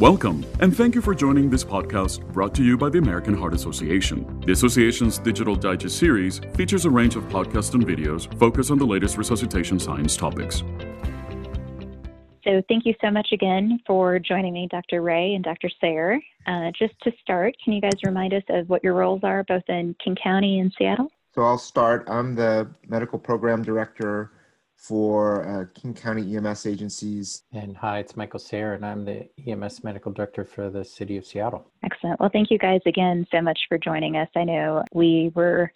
Welcome, and thank you for joining this podcast brought to you by the American Heart Association. The association's Digital Digest series features a range of podcasts and videos focused on the latest resuscitation science topics. So, thank you so much again for joining me, Dr. Rea and Dr. Sayre. Uh, just to start, can you guys remind us of what your roles are both in King County and Seattle? So, I'll start. I'm the medical program director for uh, King County EMS agencies. And hi, it's Michael Sayre, and I'm the EMS medical director for the city of Seattle. Excellent. Well, thank you guys again so much for joining us. I know we were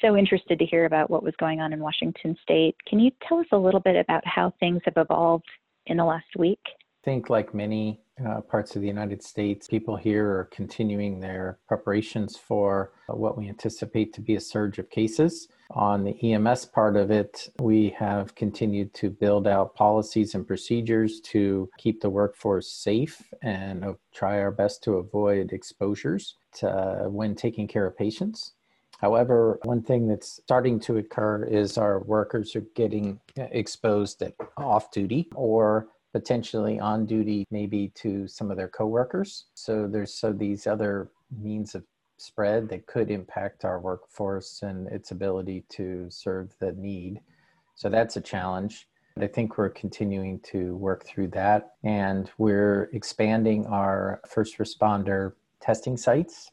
so interested to hear about what was going on in Washington state. Can you tell us a little bit about how things have evolved in the last week? I think, like many uh, parts of the United States, people here are continuing their preparations for uh, what we anticipate to be a surge of cases. On the EMS part of it, we have continued to build out policies and procedures to keep the workforce safe and uh, try our best to avoid exposures to, uh, when taking care of patients. However, one thing that's starting to occur is our workers are getting uh, exposed at off duty or potentially on duty maybe to some of their coworkers. So there's so these other means of spread that could impact our workforce and its ability to serve the need. So that's a challenge. I think we're continuing to work through that and we're expanding our first responder testing sites.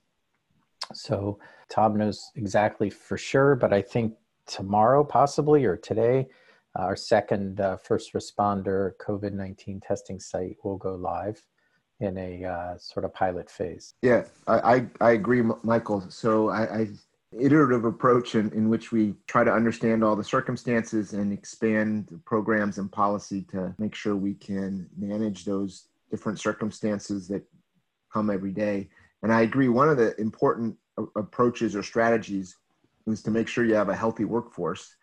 So Tom knows exactly for sure, but I think tomorrow possibly or today our second uh, first responder COVID 19 testing site will go live in a uh, sort of pilot phase. Yeah, I, I, I agree, Michael. So I, I iterative approach in, in which we try to understand all the circumstances and expand programs and policy to make sure we can manage those different circumstances that come every day. And I agree, one of the important approaches or strategies is to make sure you have a healthy workforce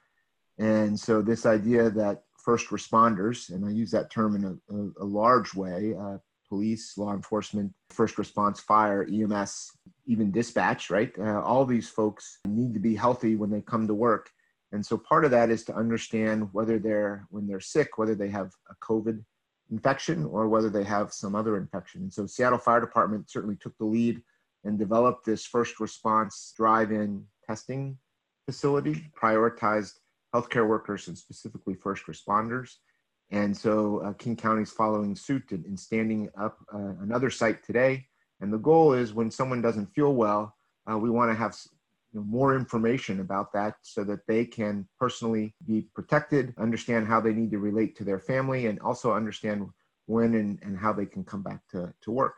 and so, this idea that first responders, and I use that term in a, a, a large way uh, police, law enforcement, first response, fire, EMS, even dispatch, right? Uh, all these folks need to be healthy when they come to work. And so, part of that is to understand whether they're, when they're sick, whether they have a COVID infection or whether they have some other infection. And so, Seattle Fire Department certainly took the lead and developed this first response drive in testing facility, prioritized healthcare workers and specifically first responders. And so uh, King County is following suit and, standing up uh, another site today. And the goal is when someone doesn't feel well, uh, we want to have you know, more information about that so that they can personally be protected, understand how they need to relate to their family, and also understand when and, and how they can come back to, to work.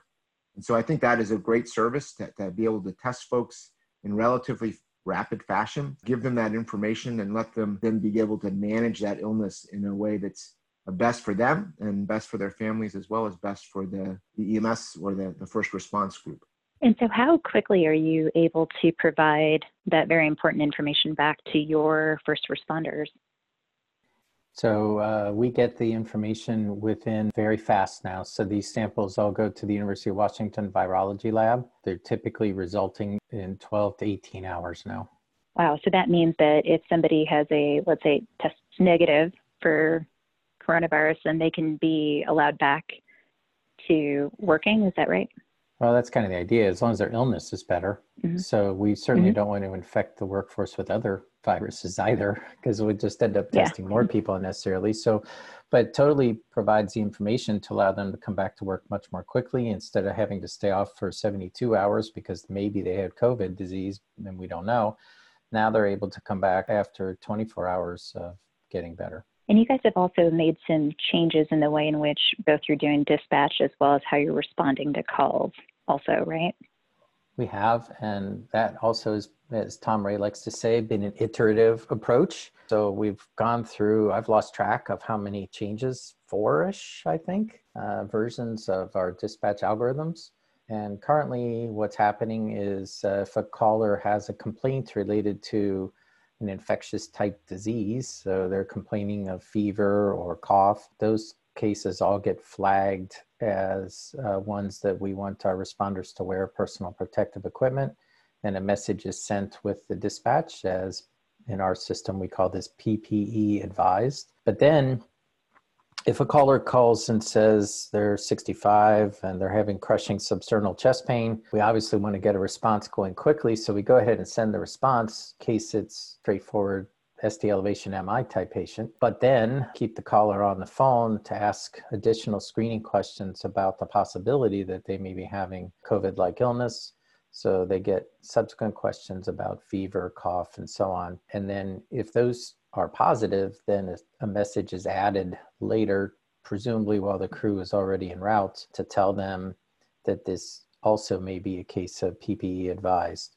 And so I think that is a great service to, to be able to test folks in relatively rapid fashion, give them that information and let them then be able to manage that illness in a way that's uh, best for them and best for their families as well as best for the, the EMS or the, the first response group. And so, how quickly are you able to provide that very important information back to your first responders? So uh, we get the information within very fast now. So these samples all go to the University of Washington Virology Lab. They're typically resulting in 12 to 18 hours now. Wow. So that means that if somebody has a, let's say, test negative for coronavirus, then they can be allowed back to working. Is that right? Well, that's kind of the idea, as long as their illness is better. Mm-hmm. So we certainly mm-hmm. don't want to infect the workforce with other viruses either, because we just end up testing yeah. more people unnecessarily. So, but totally provides the information to allow them to come back to work much more quickly instead of having to stay off for 72 hours because maybe they had COVID disease and we don't know. Now they're able to come back after 24 hours of getting better. And you guys have also made some changes in the way in which both you're doing dispatch as well as how you're responding to calls also, right? We have, and that also is, as Tom Rea likes to say, been an iterative approach. So we've gone through, I've lost track of how many changes, four ish, I think, uh, versions of our dispatch algorithms. And currently, what's happening is uh, if a caller has a complaint related to an infectious type disease, so they're complaining of fever or cough, those cases all get flagged as uh, ones that we want our responders to wear personal protective equipment. And a message is sent with the dispatch as in our system, we call this PPE advised. But then if a caller calls and says they're 65 and they're having crushing substernal chest pain, we obviously want to get a response going quickly. So we go ahead and send the response case it's straightforward ST elevation MI type patient, but then keep the caller on the phone to ask additional screening questions about the possibility that they may be having COVID like illness. So they get subsequent questions about fever, cough, and so on. And then if those are positive, then a message is added later, presumably while the crew is already en route, to tell them that this also may be a case of PPE advised.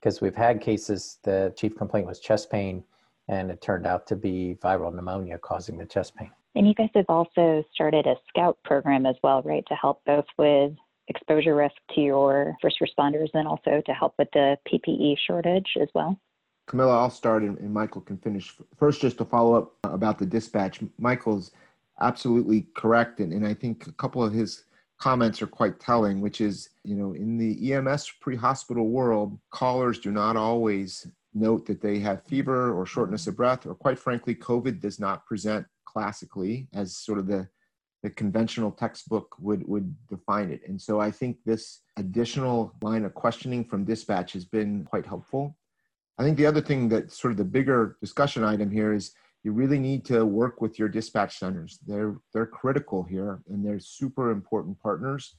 Because we've had cases the chief complaint was chest pain, and it turned out to be viral pneumonia causing the chest pain. And you guys have also started a scout program as well, right, to help both with exposure risk to your first responders and also to help with the PPE shortage as well? Camilla, I'll start and, and, Michael can finish. First, just to follow up about the dispatch, Michael's absolutely correct. And, and I think a couple of his comments are quite telling, which is, you know, in the EMS pre hospital world, callers do not always note that they have fever or shortness of breath, or quite frankly, COVID does not present classically as sort of the the conventional textbook would would define it. And so I think this additional line of questioning from dispatch has been quite helpful. I think the other thing that sort of the bigger discussion item here is you really need to work with your dispatch centers. They're they're critical here and they're super important partners.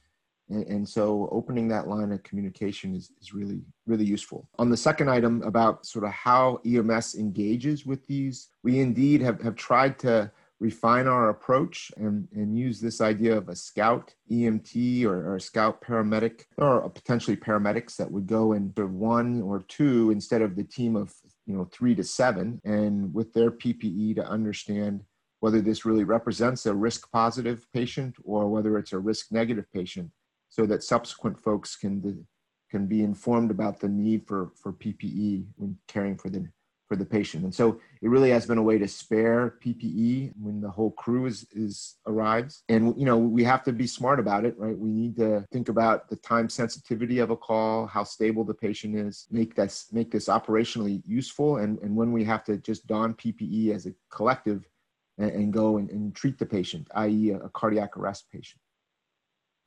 And, and so opening that line of communication is, is really, really useful. On the second item about sort of how EMS engages with these, we indeed have, have tried to refine our approach and, and use this idea of a scout EMT or, or, a scout paramedic or potentially paramedics that would go in sort of one or two instead of the team of you know three to seven and with their PPE to understand whether this really represents a risk positive patient or whether it's a risk negative patient so that subsequent folks can can be informed about the need for for PPE when caring for the for the patient. And so it really has been a way to spare PPE when the whole crew is, is arrives. And you know, we have to be smart about it, right? We need to think about the time sensitivity of a call, how stable the patient is, make this make this operationally useful. And, and when we have to just don PPE as a collective and, and go and, and, treat the patient, i.e. A, a cardiac arrest patient.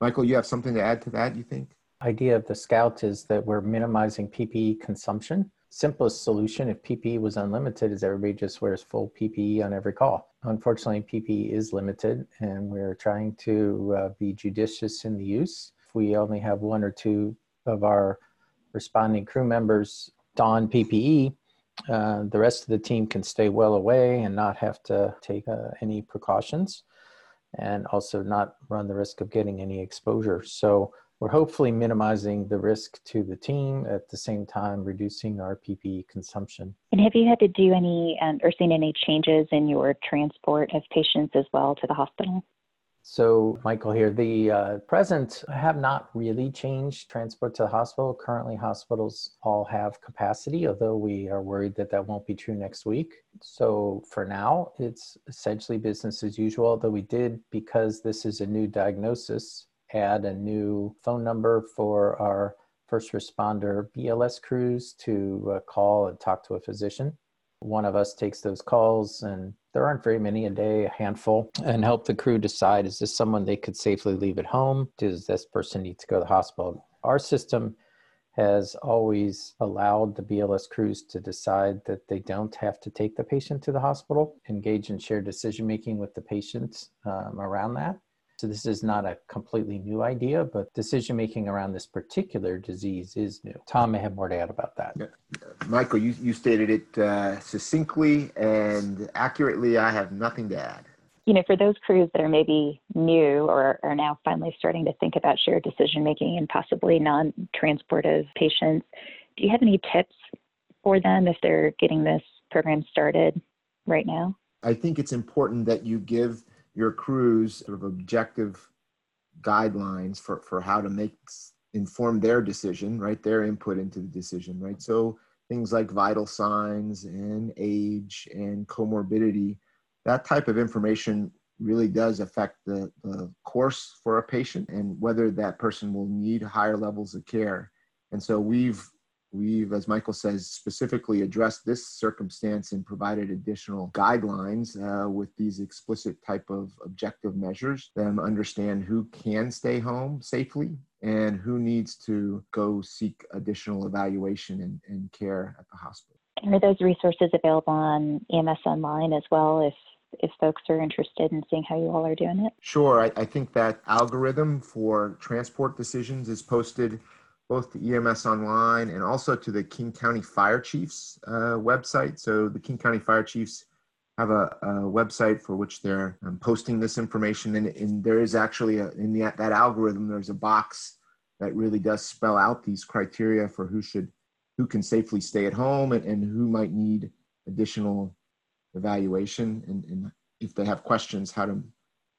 Michael, you have something to add to that, you think? Idea of the scout is that we're minimizing PPE consumption simplest solution if PPE was unlimited is everybody just wears full PPE on every call. Unfortunately, PPE is limited and we're trying to uh, be judicious in the use. If we only have one or two of our responding crew members don PPE, uh, the rest of the team can stay well away and not have to take uh, any precautions and also not run the risk of getting any exposure. So we're hopefully minimizing the risk to the team at the same time reducing our PPE consumption. And have you had to do any um, or seen any changes in your transport of patients as well to the hospital? So, Michael here, the uh, present have not really changed transport to the hospital. Currently, hospitals all have capacity, although we are worried that that won't be true next week. So, for now, it's essentially business as usual, although we did, because this is a new diagnosis, add a new phone number for our first responder BLS crews to uh, call and talk to a physician. One of us takes those calls, and there aren't very many a day, a handful, and help the crew decide is this someone they could safely leave at home? Does this person need to go to the hospital? Our system has always allowed the BLS crews to decide that they don't have to take the patient to the hospital, engage in shared decision making with the patient um, around that. So this is not a completely new idea, but decision making around this particular disease is new. Tom may have more to add about that. Yeah. Michael, you, you stated it uh, succinctly and accurately. I have nothing to add. You know, for those crews that are maybe new or are now finally starting to think about shared decision making and possibly non transportive patients, do you have any tips for them if they're getting this program started right now? I think it's important that you give your crews sort of objective guidelines for, for how to make inform their decision, right? Their input into the decision, right? So things like vital signs and age and comorbidity, that type of information really does affect the, the course for a patient and whether that person will need higher levels of care. And so we've We've, as Michael says, specifically addressed this circumstance and provided additional guidelines uh, with these explicit type of objective measures. Them understand who can stay home safely and who needs to go seek additional evaluation and, and care at the hospital. And are those resources available on EMS Online as well if if folks are interested in seeing how you all are doing it? Sure. I, I think that algorithm for transport decisions is posted both to EMS Online and also to the King County Fire Chiefs uh, website. So the King County Fire Chiefs have a, a website for which they're um, posting this information, and, and, there is actually a, in the, that algorithm there's a box that really does spell out these criteria for who should who can safely stay at home and, and who might need additional evaluation and, and if they have questions how to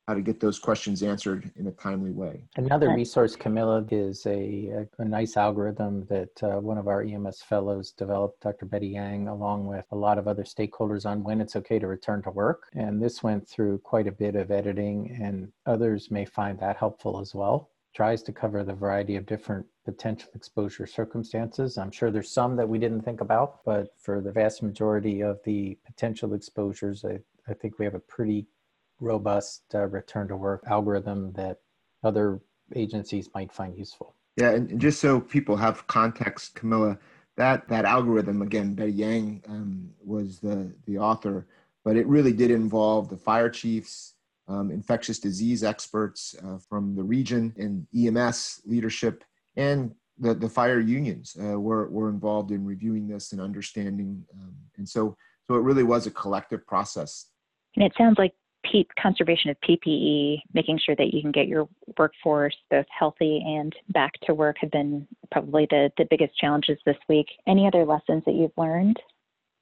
how to get those questions answered in a timely way. Another resource, Camilla, is a, a, a nice algorithm that uh, one of our EMS fellows developed, Dr. Betty Yang, along with a lot of other stakeholders on when it's okay to return to work. And this went through quite a bit of editing, and others may find that helpful as well. Tries to cover the variety of different potential exposure circumstances. I'm sure there's some that we didn't think about, but for the vast majority of the potential exposures, I, I think we have a pretty robust uh, return to work algorithm that other agencies might find useful. Yeah, and just so people have context, Camilla, that that algorithm again, Betty Yang um, was the the author, but it really did involve the fire chiefs, um, infectious disease experts uh, from the region, and EMS leadership, and the, the fire unions uh, were were involved in reviewing this and understanding, um, and so so it really was a collective process. And it sounds like Conservation of PPE, making sure that you can get your workforce both healthy and back to work have been probably the, the biggest challenges this week. Any other lessons that you've learned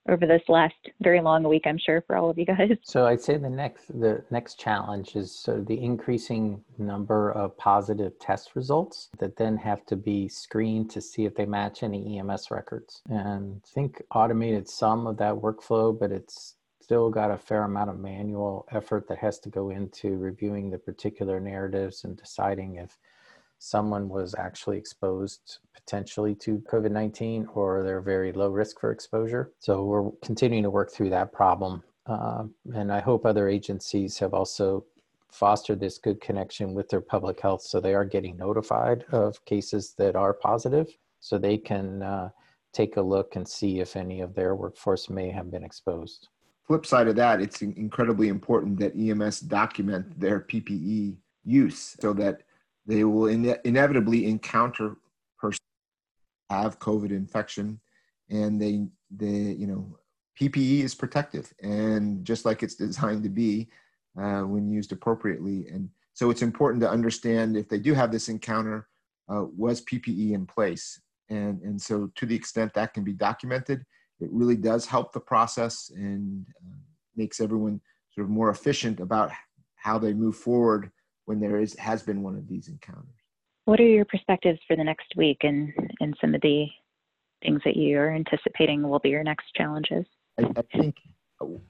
over this last very long week, I'm sure, for all of you guys? So I'd say the next the next challenge is sort of the increasing number of positive test results that then have to be screened to see if they match any EMS records. And I think automated some of that workflow, but it's still got a fair amount of manual effort that has to go into reviewing the particular narratives and deciding if someone was actually exposed potentially to COVID 19 or they're very low risk for exposure. So we're continuing to work through that problem. Uh, and I hope other agencies have also fostered this good connection with their public health so they are getting notified of cases that are positive so they can uh, take a look and see if any of their workforce may have been exposed flip side of that, it's incredibly important that EMS document their PPE use so that they will ine- inevitably encounter persons have COVID infection, and they they you know PPE is protective and just like it's designed to be uh, when used appropriately, and so it's important to understand if they do have this encounter, uh, was PPE in place, and and so to the extent that can be documented it really does help the process and uh, makes everyone sort of more efficient about how they move forward when there is has been one of these encounters. What are your perspectives for the next week and and some of the things that you are anticipating will be your next challenges? I, I think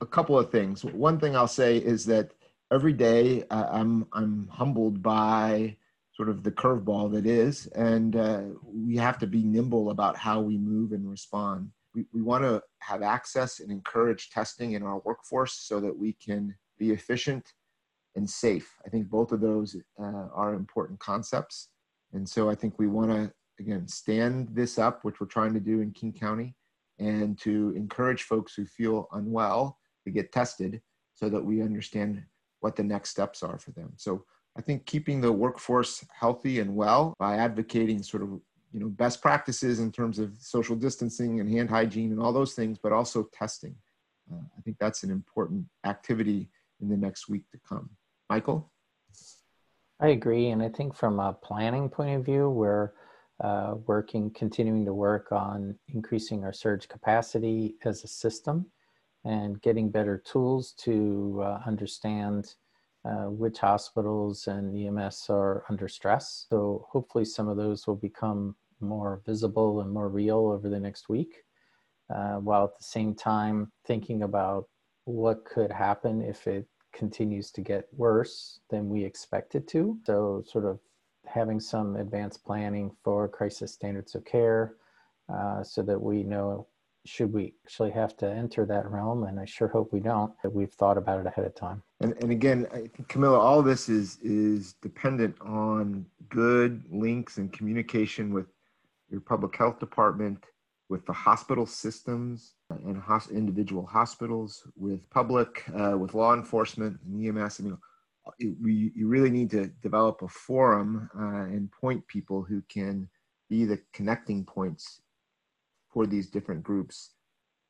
a couple of things. One thing I'll say is that every day uh, I'm I'm humbled by sort of the curveball that is, and uh, we have to be nimble about how we move and respond we, we want to have access and encourage testing in our workforce so that we can be efficient and safe. I think both of those uh, are important concepts. And so I think we want to, again, stand this up, which we're trying to do in King County, and to encourage folks who feel unwell to get tested so that we understand what the next steps are for them. So I think keeping the workforce healthy and well by advocating sort of you know best practices in terms of social distancing and hand hygiene and all those things but also testing. Uh, i think that's an important activity in the next week to come. Michael? I agree and i think from a planning point of view we're uh, working continuing to work on increasing our surge capacity as a system and getting better tools to uh, understand uh, which hospitals and EMS are under stress. So hopefully some of those will become more visible and more real over the next week, uh, while at the same time thinking about what could happen if it continues to get worse than we expect it to. So sort of having some advanced planning for crisis standards of care, uh, so that we know should we actually have to enter that realm? And i sure hope we don't that we've thought about it ahead of time. And, and again I think, camilla all this is is dependent on good links and communication with your public health department with the hospital systems and hos- individual hospitals with public uh, with law enforcement and ems I mean, it, we, you really need to develop a forum uh, and point people who can be the connecting points for these different groups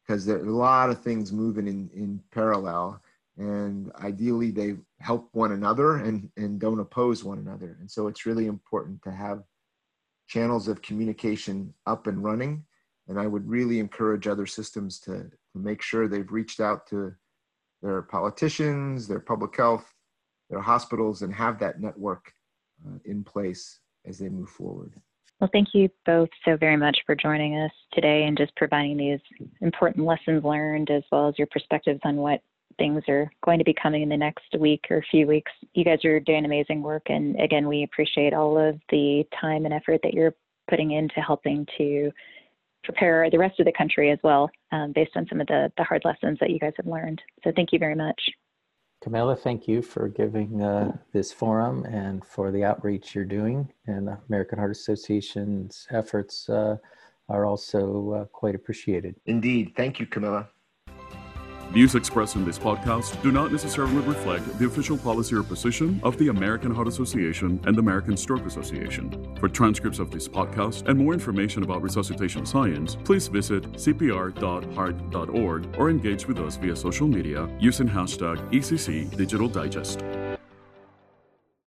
because there are a lot of things moving in, in parallel and ideally they help one another and, and don't oppose one another. And so it's really important to have channels of communication up and running and i would really encourage other systems to, to make sure they've reached out to their politicians their public health their hospitals and have that network uh, in place as they move forward well, thank you both so very much for joining us today and just providing these important lessons learned as well as your perspectives on what things are going to be coming in the next week or few weeks. You guys are doing amazing work, and again, we appreciate all of the time and effort that you're putting into helping to prepare the rest of the country as well, um, based on some of the, the hard lessons that you guys have learned. So, thank you very much. Camilla, thank you for giving uh, this forum and for the outreach you're doing. And the American Heart Association's efforts uh, are also uh, quite appreciated. Indeed. Thank you, Camilla. Views expressed in this podcast do not necessarily reflect the official policy or position of the American Heart Association and the American Stroke Association. For transcripts of this podcast and more information about resuscitation science, please visit cpr.heart.org or engage with us via social media using hashtag ECC Digital Digest.